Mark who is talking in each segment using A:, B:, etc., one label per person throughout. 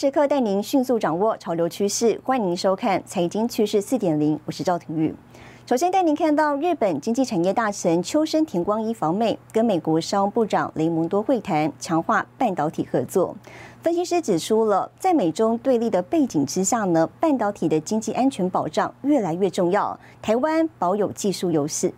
A: 时刻带您迅速掌握潮流趋势，欢迎您收看《财经趋势四点零》，我是赵廷玉。首先带您看到日本经济产业大臣秋生田光一访美，跟美国商务部长雷蒙多会谈，强化半导体合作。分析师指出了，在美中对立的背景之下呢，半导体的经济安全保障越来越重要，台湾保有技术优势。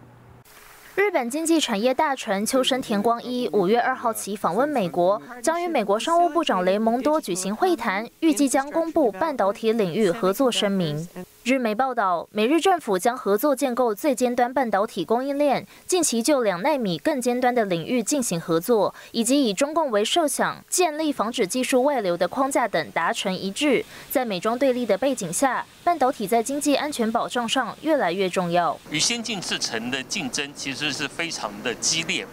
B: 日本经济产业大臣秋生田光一五月二号起访问美国，将与美国商务部长雷蒙多举行会谈，预计将公布半导体领域合作声明。日媒报道，美日政府将合作建构最尖端半导体供应链，近期就两纳米更尖端的领域进行合作，以及以中共为设想建立防止技术外流的框架等达成一致。在美中对立的背景下，半导体在经济安全保障上越来越重要。
C: 与先进制程的竞争其实是非常的激烈。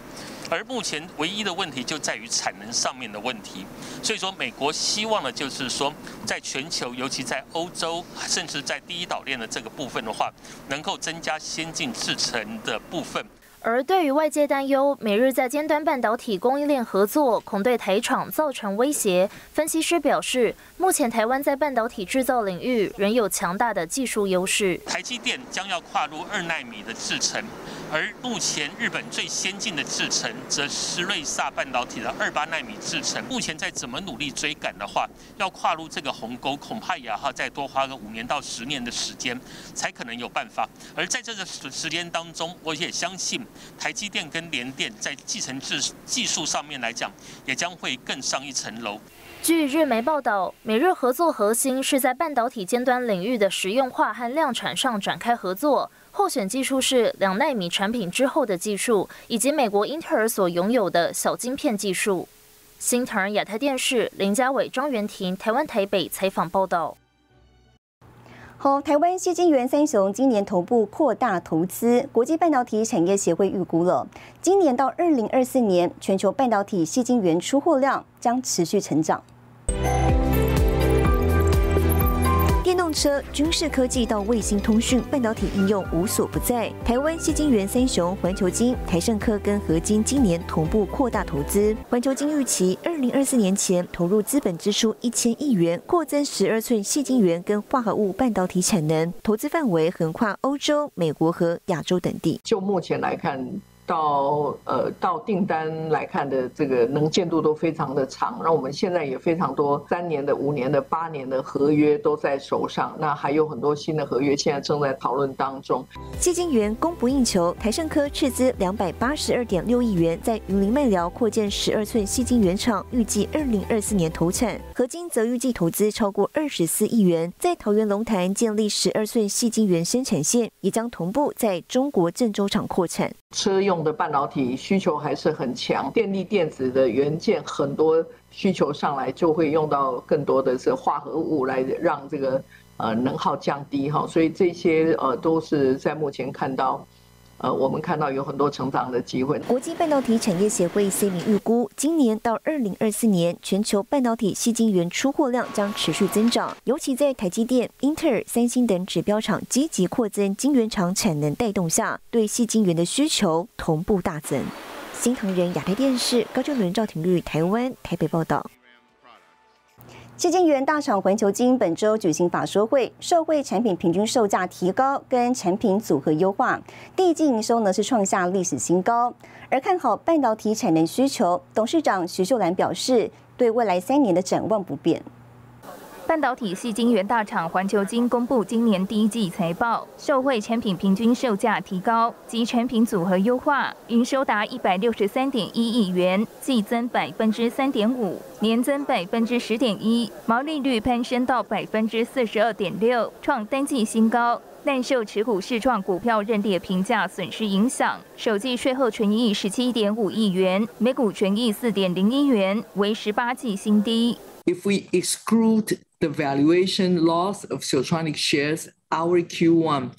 C: 而目前唯一的问题就在于产能上面的问题，所以说美国希望的就是说，在全球，尤其在欧洲，甚至在第一岛链的这个部分的话，能够增加先进制程的部分。
B: 而对于外界担忧，美日在尖端半导体供应链合作恐对台厂造成威胁，分析师表示，目前台湾在半导体制造领域仍有强大的技术优势。
C: 台积电将要跨入二纳米的制程，而目前日本最先进的制程则是瑞萨半导体的二八纳米制程。目前再怎么努力追赶的话，要跨入这个鸿沟，恐怕也要再多花个五年到十年的时间，才可能有办法。而在这个时时间当中，我也相信。台积电跟联电在继承制技术上面来讲，也将会更上一层楼。
B: 据日媒报道，美日合作核心是在半导体尖端领域的实用化和量产上展开合作，候选技术是两纳米产品之后的技术，以及美国英特尔所拥有的小晶片技术。新唐亚太电视林家伟、庄元婷，台湾台北采访报道。
A: 好，台湾西金元三雄今年头部扩大投资，国际半导体产业协会预估了，今年到二零二四年，全球半导体西金元出货量将持续成长。动车、军事科技到卫星通讯、半导体应用无所不在。台湾矽晶圆三雄环球金、台盛科跟合金今年同步扩大投资。环球金预期二零二四年前投入资本支出一千亿元，扩增十二寸矽晶圆跟化合物半导体产能，投资范围横跨欧洲、美国和亚洲等地。
D: 就目前来看。到呃到订单来看的这个能见度都非常的长，那我们现在也非常多三年的、五年的、八年的合约都在手上，那还有很多新的合约现在正在讨论当中。
A: 基金源供不应求，台盛科斥资两百八十二点六亿元在云林麦寮扩建十二寸细晶圆厂，预计二零二四年投产。合金则预计投资超过二十四亿元，在桃园龙潭建立十二寸细晶圆生产线，也将同步在中国郑州厂扩产。
D: 车用的半导体需求还是很强，电力电子的元件很多需求上来，就会用到更多的是化合物来让这个呃能耗降低哈，所以这些呃都是在目前看到。呃，我们看到有很多成长的机会。
A: 国际半导体产业协会 C 名预估，今年到二零二四年，全球半导体细晶圆出货量将持续增长，尤其在台积电、英特尔、三星等指标厂积极扩增晶圆厂产能带动下，对细晶圆的需求同步大增。新唐人亚太电视高俊伦、赵廷玉，台湾台北报道。基金元大厂环球金本周举行法说会，受惠产品平均售价提高，跟产品组合优化，第一季营收呢是创下历史新高。而看好半导体产能需求，董事长徐秀兰表示，对未来三年的展望不变。
E: 半导体系晶圆大厂环球晶公布今年第一季财报，受惠产品平均售价提高及产品组合优化，营收达一百六十三点一亿元，季增百分之三点五，年增百分之十点一，毛利率攀升到百分之四十二点六，创单季新高。但受持股市创股票认列评价损失影响，首季税后纯益十七点五亿元，每股权益四点零一元，为十八季新低。
F: If we exclude the valuation loss of Siltronic shares, our Q1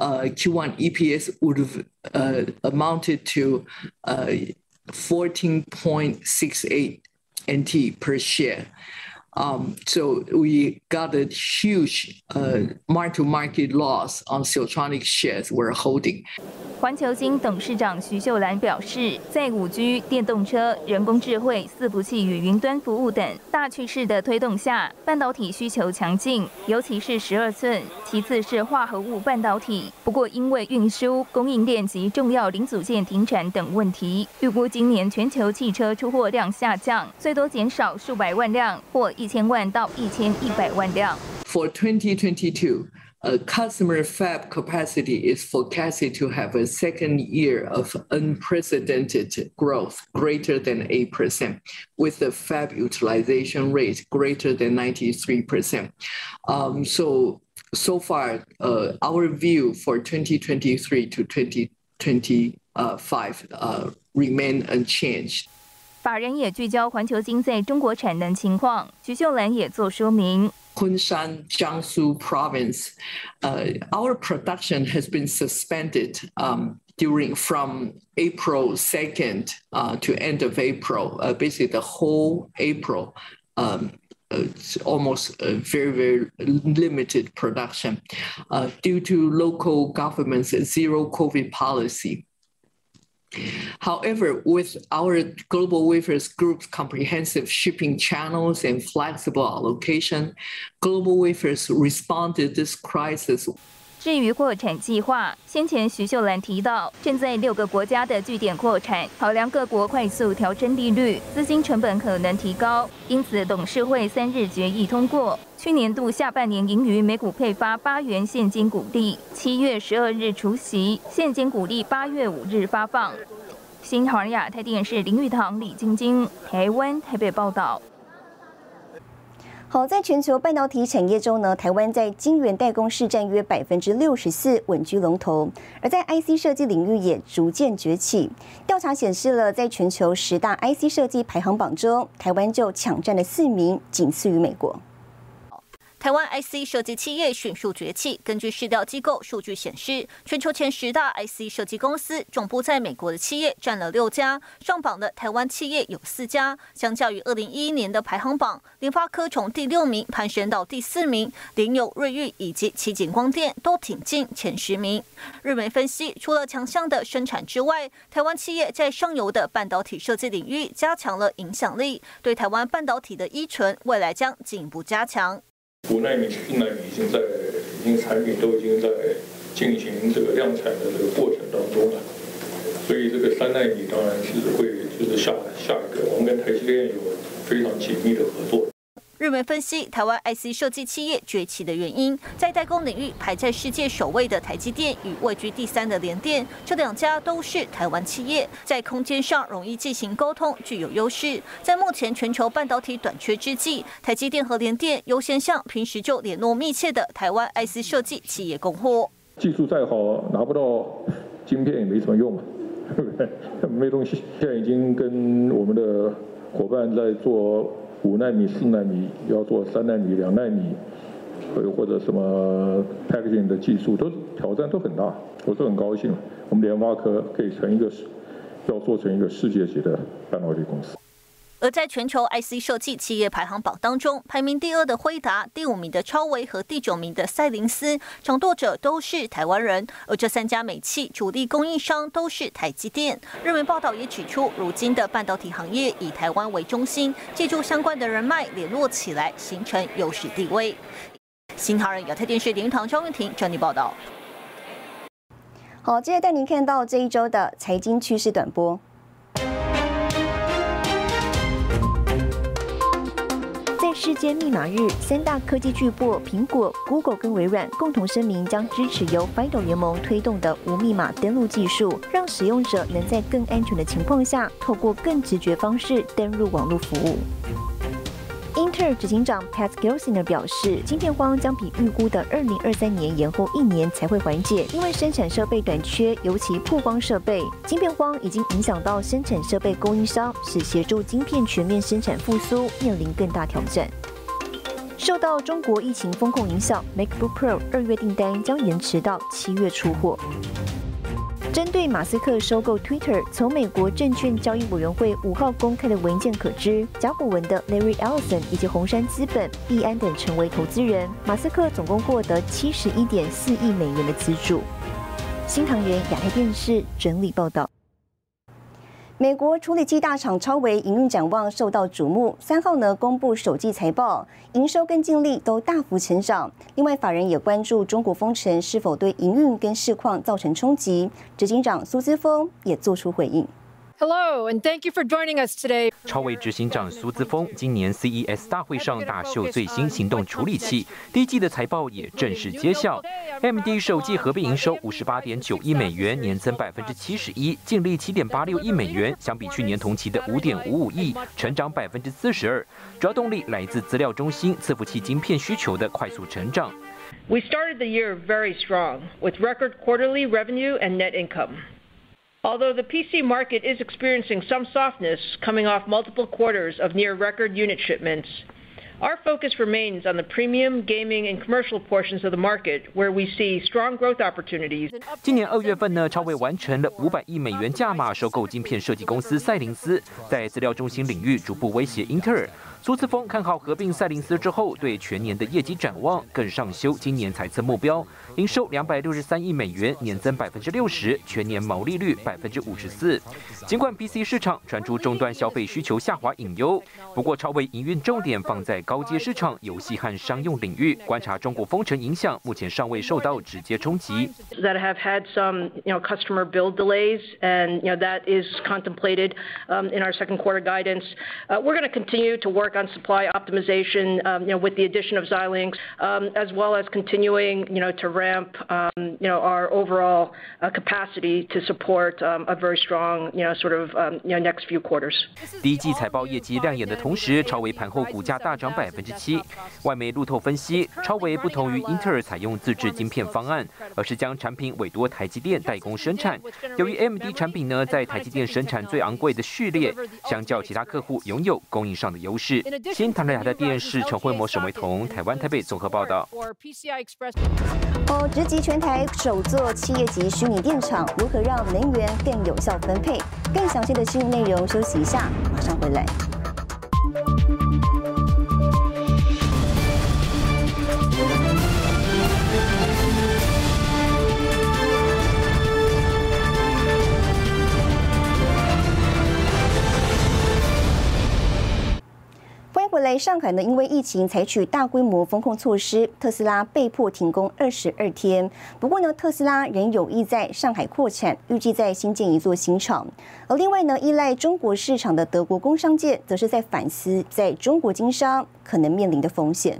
F: uh, Q1 EPS would have uh, amounted to uh, 14.68 NT per share. Um, so we got a huge uh, mark-to-market loss on Siltronic shares we're holding.
E: 环球金董事长徐秀兰表示，在五 G、电动车、人工智慧、伺服器与云端服务等大趋势的推动下，半导体需求强劲，尤其是十二寸，其次是化合物半导体。不过，因为运输、供应链及重要零组件停产等问题，预估今年全球汽车出货量下降，最多减少数百万辆，或一千万到一千一百万辆。
F: For 2022. uh, customer fab capacity is forecasted to have a second year of unprecedented growth, greater than 8%, with the fab utilization rate greater than 93%. Um, so, so far, uh, our view for 2023 to 2025 uh, remain unchanged.
E: 法人也聚焦环球金在中国产能情况，徐秀兰也做说明。
F: Kunshan, Jiangsu province, uh, our production has been suspended um, during from April 2nd uh, to end of April, uh, basically the whole April. Um, it's almost a very, very limited production uh, due to local government's zero COVID policy. However, with our Global Wafers Group's comprehensive shipping channels and flexible allocation, Global Wafers responded this crisis
E: 至于扩产计划，先前徐秀兰提到，正在六个国家的据点扩产，考量各国快速调升利率，资金成本可能提高，因此董事会三日决议通过，去年度下半年盈余每股配发八元现金股利，七月十二日除息，现金股利八月五日发放。新唐亚太电视林玉堂、李晶晶，台湾台北报道。
A: 好，在全球半导体产业中呢，台湾在晶圆代工市占约百分之六十四，稳居龙头；而在 IC 设计领域也逐渐崛起。调查显示了，在全球十大 IC 设计排行榜中，台湾就抢占了四名，仅次于美国。
G: 台湾 IC 设计企业迅速崛起。根据市调机构数据显示，全球前十大 IC 设计公司总部在美国的企业占了六家，上榜的台湾企业有四家。相较于二零一一年的排行榜，联发科从第六名攀升到第四名，联友、瑞昱以及奇景光电都挺进前十名。日媒分析，除了强项的生产之外，台湾企业在上游的半导体设计领域加强了影响力，对台湾半导体的依存未来将进一步加强。
H: 五纳米、一纳米已经在，已经产品都已经在进行这个量产的这个过程当中了，所以这个三纳米当然是会就是下下一个，我们跟台积电有非常紧密的合作。
G: 媒分析，台湾 IC 设计企业崛起的原因，在代工领域排在世界首位的台积电与位居第三的联电，这两家都是台湾企业，在空间上容易进行沟通，具有优势。在目前全球半导体短缺之际，台积电和联电优先向平时就联络密切的台湾 IC 设计企业供货。
H: 技术再好，拿不到晶片也没什么用嘛，对不对？没东西，现在已经跟我们的伙伴在做。五纳米、四纳米要做三纳米、两纳米，或或者什么 packaging 的技术，都挑战都很大。我是很高兴，我们联发科可以成一个要做成一个世界级的半导体公司。
G: 而在全球 IC 设计企业排行榜当中，排名第二的辉达、第五名的超微和第九名的赛灵思，掌舵者都是台湾人。而这三家美企主力供应商都是台积电。日文报道也指出，如今的半导体行业以台湾为中心，借助相关的人脉联络起来，形成优势地位。新唐人亚太电视林堂张玉婷整理报道。
A: 好，接着带您看到这一周的财经趋势短波。世界密码日，三大科技巨擘苹果、Google 跟微软共同声明，将支持由 FIDO 联盟推动的无密码登录技术，让使用者能在更安全的情况下，透过更直觉方式登录网络服务。尔执行长 Pat Gelsinger 表示，晶片荒将比预估的2023年延后一年才会缓解，因为生产设备短缺，尤其曝光设备。晶片荒已经影响到生产设备供应商，使协助晶片全面生产复苏面临更大挑战。受到中国疫情风控影响，MacBook Pro 二月订单将延迟到七月出货。针对马斯克收购 Twitter，从美国证券交易委员会五号公开的文件可知，甲骨文的 Larry Ellison 以及红杉资本、币安等成为投资人。马斯克总共获得七十一点四亿美元的资助。新唐人亚太电视整理报道。美国处理器大厂超维营运展望受到瞩目，三号呢公布首季财报，营收跟净利都大幅成长。另外，法人也关注中国封城是否对营运跟市况造成冲击。执行长苏姿峰也做出回应。
I: Hello, and thank you for joining us today.
J: 超微执行长苏姿峰今年 CES 大会上大秀最新行动处理器，第一季的财报也正式揭晓。MD 首季合并营收五十八点九亿美元，年增百分之七十一，净利七点八六亿美元，相比去年同期的五点五五亿，成长百分之四十二。主要动力来自资料中心伺服器晶片需求的快速成长。
I: We started the year very strong with record quarterly revenue and net income. Although the PC market is experiencing some softness coming off multiple quarters of near record unit shipments, our focus remains on the premium, gaming, and commercial portions of the market where we see strong growth opportunities.
J: 今年二月份呢，超微完成了五百亿美元价码收购晶片设计公司赛灵思，在资料中心领域逐步威胁英特尔。苏次峰看好合并赛灵思之后，对全年的业绩展望更上修今年财测目标，营收两百六十三亿美元，年增百分之六十，全年毛利率百分之五十四。尽管 PC 市场传出终端消费需求下滑隐忧，不过超微营运重点放在高阶市场、游戏和商用领域。观察中国封城影响，目前尚未受到直接冲击。
I: That have had some, you know, customer build delays, and you know that is contemplated in our second quarter guidance. We're going to continue to work. on supply optimization, um, you know, with the addition of Xilinx, um, as well as continuing, you know, to ramp, um, you know, our overall uh, capacity to support um, a very strong, you know, sort of, um, you know, next few quarters.
J: 第一季财报业绩亮眼的同时，超微盘后股价大涨 百分之七。外媒路透分析，超维不同于英特尔采用自制晶片方案，而是将产品委托台积电代工生产。由于 M D 产品呢在台积电生产最昂贵的序列，相较其他客户拥有供应上的优势。新唐人亚的电视陈慧模、沈维彤，台湾台北综合报道。
A: 哦，直击全台首座企业级虚拟电厂，如何让能源更有效分配？更详细的新闻内容，休息一下，马上回来。上海呢，因为疫情采取大规模封控措施，特斯拉被迫停工二十二天。不过呢，特斯拉仍有意在上海扩产，预计在新建一座新厂。而另外呢，依赖中国市场的德国工商界，则是在反思在中国经商可能面临的风险。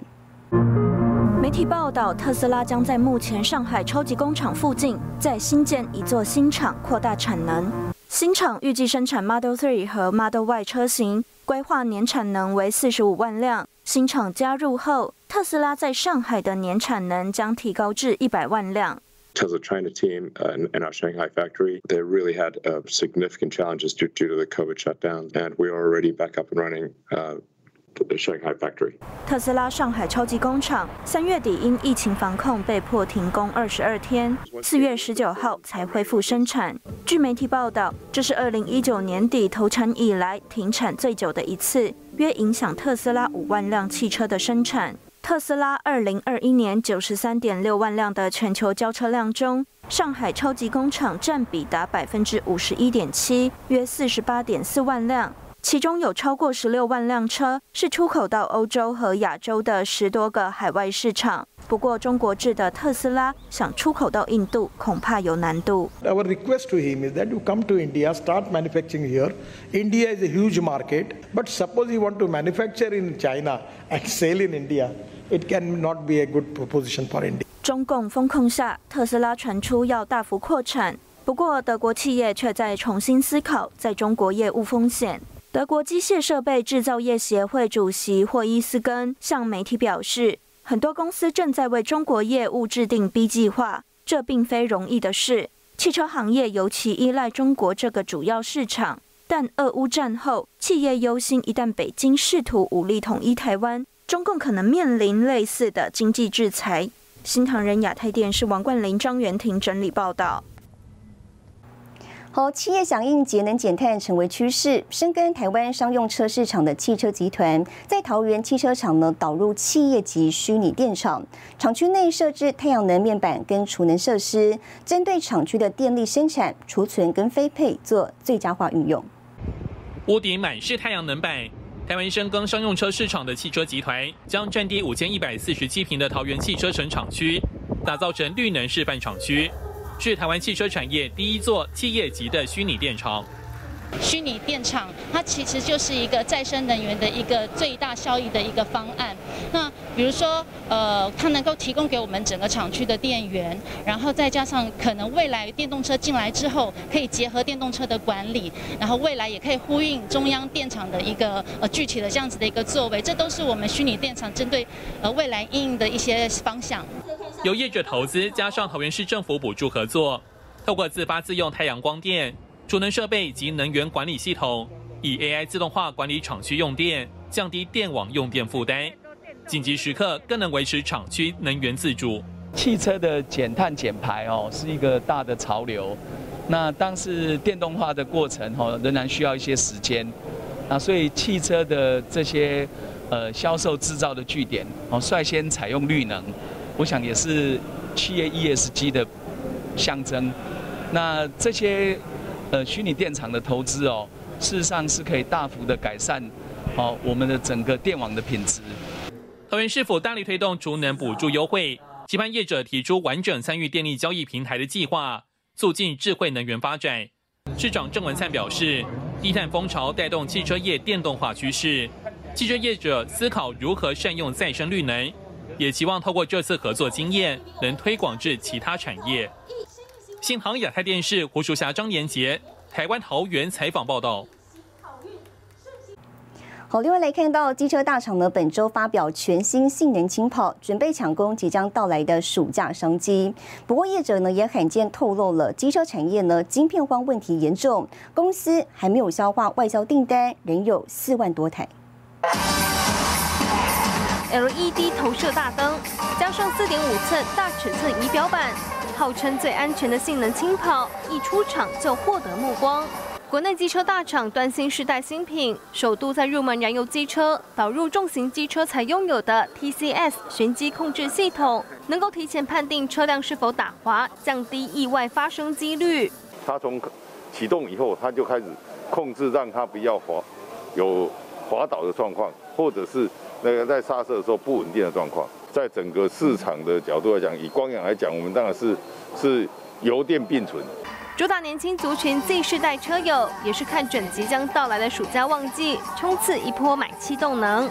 K: 媒体报道，特斯拉将在目前上海超级工厂附近再新建一座新厂，扩大产能。新厂预计生产 Model 3和 Model Y 车型。规划年产能为四十五万辆。新厂加入后，特斯拉在上海的年产能将提高至一百万辆。
L: Tesla China team uh, in, in, our Shanghai factory, they really had uh, significant challenges due, due, to the COVID shutdown, and we are already back up and running.
K: 特斯拉上海超级工厂三月底因疫情防控被迫停工二十二天，四月十九号才恢复生产。据媒体报道，这是二零一九年底投产以来停产最久的一次，约影响特斯拉五万辆汽车的生产。特斯拉二零二一年九十三点六万辆的全球交车量中，上海超级工厂占比达百分之五十一点七，约四十八点四万辆。其中有超过十六万辆车是出口到欧洲和亚洲的十多个海外市场。不过，中国制的特斯拉想出口到印度恐怕有难度。
M: Our request to him is that you come to India, start manufacturing here. India is a huge market, but suppose you want to manufacture in China and sell in India, it cannot be a good proposition for India.
K: 中共风控下，特斯拉传出要大幅扩产，不过德国企业却在重新思考在中国业务风险。德国机械设备制造业协会主席霍伊斯根向媒体表示，很多公司正在为中国业务制定 B 计划，这并非容易的事。汽车行业尤其依赖中国这个主要市场，但俄乌战后，企业忧心一旦北京试图武力统一台湾，中共可能面临类似的经济制裁。新唐人亚太电视王冠林、张元婷整理报道。
A: 好，企业响应节能减碳成为趋势，深耕台湾商用车市场的汽车集团，在桃园汽车厂呢导入企业级虚拟电厂，厂区内设置太阳能面板跟储能设施，针对厂区的电力生产、储存跟分配做最佳化运用。
N: 屋顶满是太阳能板，台湾深耕商用车市场的汽车集团，将占地五千一百四十七平的桃园汽车城厂区，打造成绿能示范厂区。是台湾汽车产业第一座企业级的虚拟电厂。
O: 虚拟电厂它其实就是一个再生能源的一个最大效益的一个方案。那比如说，呃，它能够提供给我们整个厂区的电源，然后再加上可能未来电动车进来之后，可以结合电动车的管理，然后未来也可以呼应中央电厂的一个呃具体的这样子的一个作为。这都是我们虚拟电厂针对呃未来应用的一些方向。
N: 由业者投资，加上桃园市政府补助合作，透过自发自用太阳光电、储能设备及能源管理系统，以 AI 自动化管理厂区用电，降低电网用电负担。紧急时刻更能维持厂区能源自主。
P: 汽车的减碳减排哦，是一个大的潮流。那当是电动化的过程哦，仍然需要一些时间。那所以汽车的这些呃销售制造的据点哦，率先采用绿能。我想也是企业 ESG 的象征。那这些呃虚拟电厂的投资哦，事实上是可以大幅的改善哦我们的整个电网的品质。
N: 桃园市府大力推动储能补助优惠，期盼业者提出完整参与电力交易平台的计划，促进智慧能源发展。市长郑文灿表示，低碳风潮带动汽车业电动化趋势，汽车业者思考如何善用再生绿能。也期望透过这次合作经验，能推广至其他产业。新航亚太电视胡淑霞、张延杰，台湾桃园采访报道。
A: 好，另外来看到机车大厂呢，本周发表全新性能轻跑，准备抢攻即将到来的暑假商机。不过业者呢也罕见透露了，机车产业呢晶片荒问题严重，公司还没有消化外销订单，仍有四万多台。
Q: LED 投射大灯，加上4.5寸大尺寸仪表板，号称最安全的性能轻跑，一出厂就获得目光。国内机车大厂端新世代新品，首度在入门燃油机车导入重型机车才拥有的 TCS 循机控制系统，能够提前判定车辆是否打滑，降低意外发生几率。
R: 它从启动以后，它就开始控制，让它不要滑，有滑倒的状况，或者是。那个在刹车的时候不稳定的状况，在整个市场的角度来讲，以光阳来讲，我们当然是是油电并存。
Q: 主打年轻族群 Z 世代车友，也是看准即将到来的暑假旺季，冲刺一波买气动能。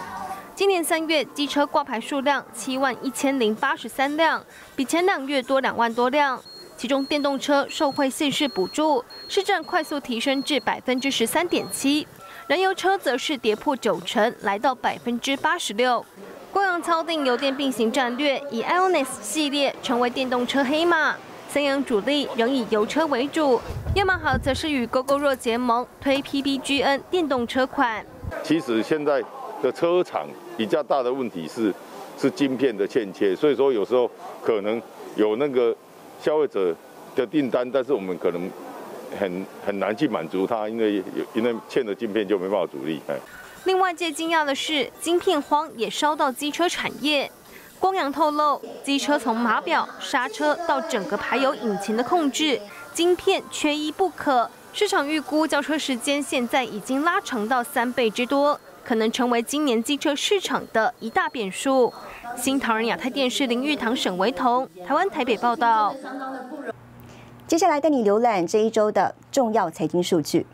Q: 今年三月机车挂牌数量七万一千零八十三辆，比前两月多两万多辆。其中电动车受惠县市补助，市占快速提升至百分之十三点七。燃油车则是跌破九成，来到百分之八十六。光阳敲定油电并行战略，以 Ionis 系列成为电动车黑马。三洋主力仍以油车为主，亚马哈则是与 GoGo 若结盟，推 PBGN 电动车款。
R: 其实现在的车厂比较大的问题是，是晶片的欠缺，所以说有时候可能有那个消费者的订单，但是我们可能。很很难去满足它，因为有因为欠的晶片就没办法主力。
Q: 另外，最惊讶的是，晶片荒也烧到机车产业。光阳透露，机车从码表、刹车到整个排油引擎的控制，晶片缺一不可。市场预估交车时间现在已经拉长到三倍之多，可能成为今年机车市场的一大变数。新唐人亚太电视林玉堂、沈维彤，台湾台北报道。
A: 接下来带你浏览这一周的重要财经数据。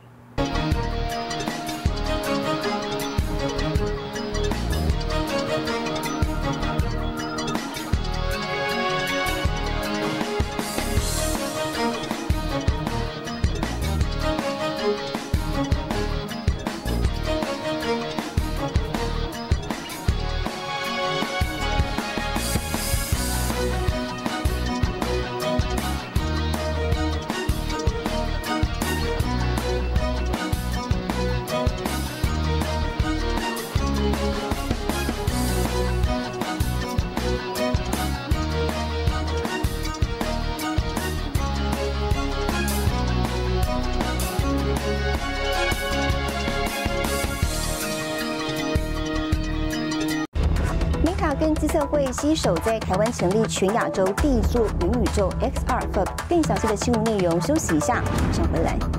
A: 特会携手在台湾成立全亚洲第一座云宇宙 XR Hub。更详细的新闻内容，休息一下，马上回来。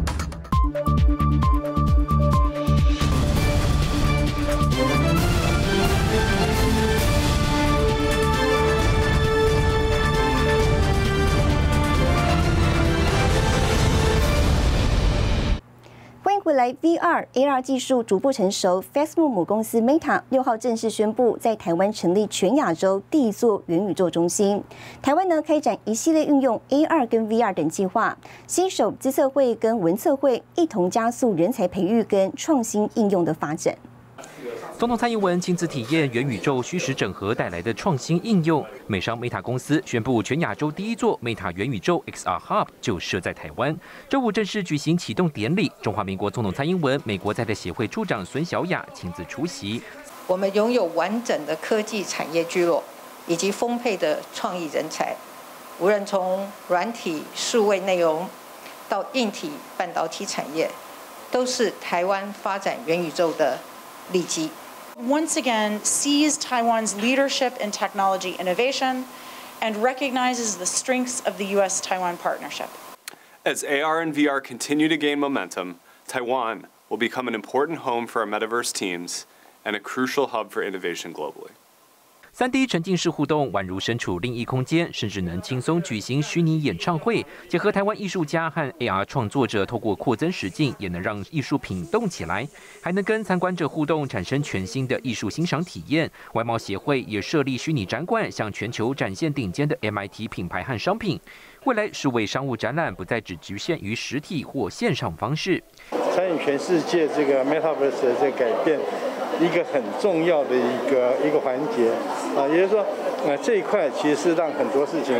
A: 未来 VR、AR 技术逐步成熟，Facebook 母公司 Meta 六号正式宣布，在台湾成立全亚洲第一座元宇宙中心。台湾呢开展一系列运用 AR 跟 VR 等计划，新手机测会跟文测会，一同加速人才培育跟创新应用的发展。
J: 总统蔡英文亲自体验元宇宙虚实整合带来的创新应用。美商 Meta 公司宣布，全亚洲第一座 Meta 元宇宙 XR Hub 就设在台湾。周五正式举行启动典礼，中华民国总统蔡英文、美国在台协会处长孙小雅亲自出席。
S: 我们拥有完整的科技产业聚落，以及丰沛的创意人才。无论从软体、数位内容到硬体半导体产业，都是台湾发展元宇宙的利基。
T: once again sees Taiwan's leadership in technology innovation and recognizes the strengths of the U.S. Taiwan partnership.
U: As AR and VR continue to gain momentum, Taiwan will become an important home for our metaverse teams and a crucial hub for innovation globally.
J: 三 D 沉浸式互动宛如身处另一空间，甚至能轻松举行虚拟演唱会。结合台湾艺术家和 AR 创作者，透过扩增实境，也能让艺术品动起来，还能跟参观者互动，产生全新的艺术欣赏体验。外贸协会也设立虚拟展馆，向全球展现顶尖的 MIT 品牌和商品。未来数位商务展览不再只局限于实体或线上方式，
V: 参与全世界这个 Metaverse 的这改变。一个很重要的一个一个环节啊，也就是说，那这一块其实是让很多事情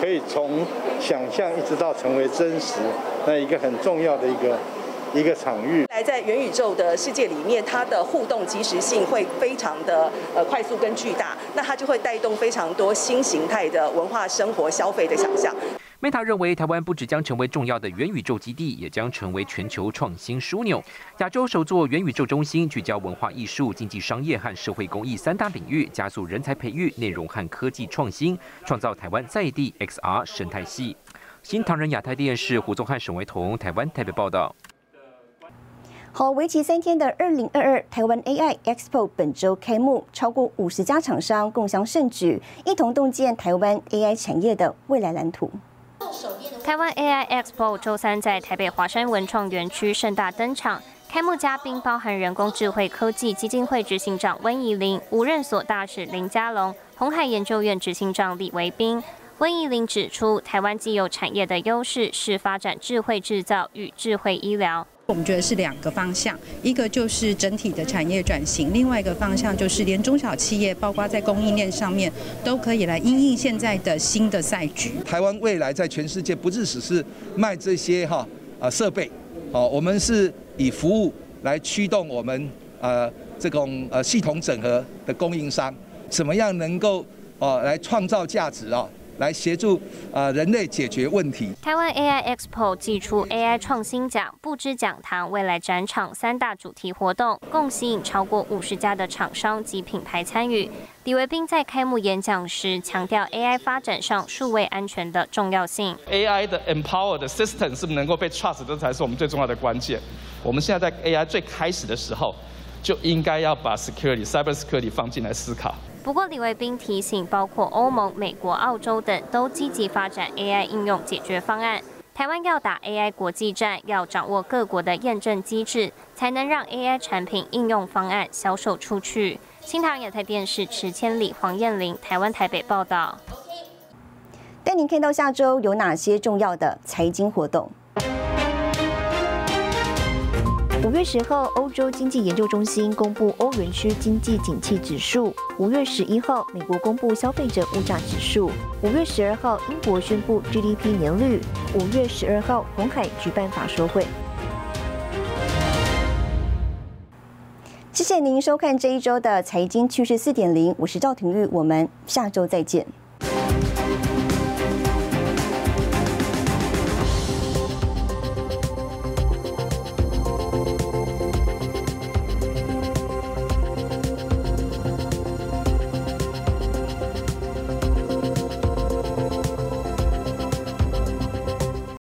V: 可以从想象一直到成为真实，那一个很重要的一个一个场域。
H: 来在元宇宙的世界里面，它的互动及时性会非常的呃快速跟巨大，那它就会带动非常多新形态的文化生活消费的想象。
J: Meta 认为，台湾不只将成为重要的元宇宙基地，也将成为全球创新枢纽。亚洲首座元宇宙中心，聚焦文化艺术、经济商业和社会公益三大领域，加速人才培育、内容和科技创新，创造台湾在地 XR 生态系。新唐人亚太电视胡宗汉、沈维彤，台湾台北报道。
A: 好，为期三天的二零二二台湾 AI Expo 本周开幕，超过五十家厂商共享盛举，一同洞见台湾 AI 产业的未来蓝图。
W: 台湾 AI Expo 周三在台北华山文创园区盛大登场，开幕嘉宾包含人工智慧科技基金会执行长温怡玲、无任所大使林佳龙、红海研究院执行长李维斌。温怡玲指出，台湾既有产业的优势是发展智慧制造与智慧医疗。
X: 我们觉得是两个方向，一个就是整体的产业转型，另外一个方向就是连中小企业，包括在供应链上面，都可以来应应现在的新的赛局。
Y: 台湾未来在全世界不是只是卖这些哈啊设备，好，我们是以服务来驱动我们呃这种呃系统整合的供应商，怎么样能够哦来创造价值啊？来协助啊人类解决问题。
W: 台湾 AI Expo 寄出 AI 创新奖、布置讲堂、未来展场三大主题活动，共吸引超过五十家的厂商及品牌参与。李维斌在开幕演讲时强调，AI 发展上数位安全的重要性。
Z: AI 的 empowered system 是不是能够被 trust，这才是我们最重要的关键。我们现在在 AI 最开始的时候，就应该要把 security、cyber security 放进来思考。
W: 不过，李维斌提醒，包括欧盟、美国、澳洲等都积极发展 AI 应用解决方案。台湾要打 AI 国际战，要掌握各国的验证机制，才能让 AI 产品应用方案销售出去。新唐亚太电视池千里、黄燕玲，台湾台北报道。
A: 带您看到下周有哪些重要的财经活动。五月十号，欧洲经济研究中心公布欧元区经济景气指数；五月十一号，美国公布消费者物价指数；五月十二号，英国宣布 GDP 年率；五月十二号，红海举办法说会。谢谢您收看这一周的财经趋势四点零，我是赵廷玉，我们下周再见。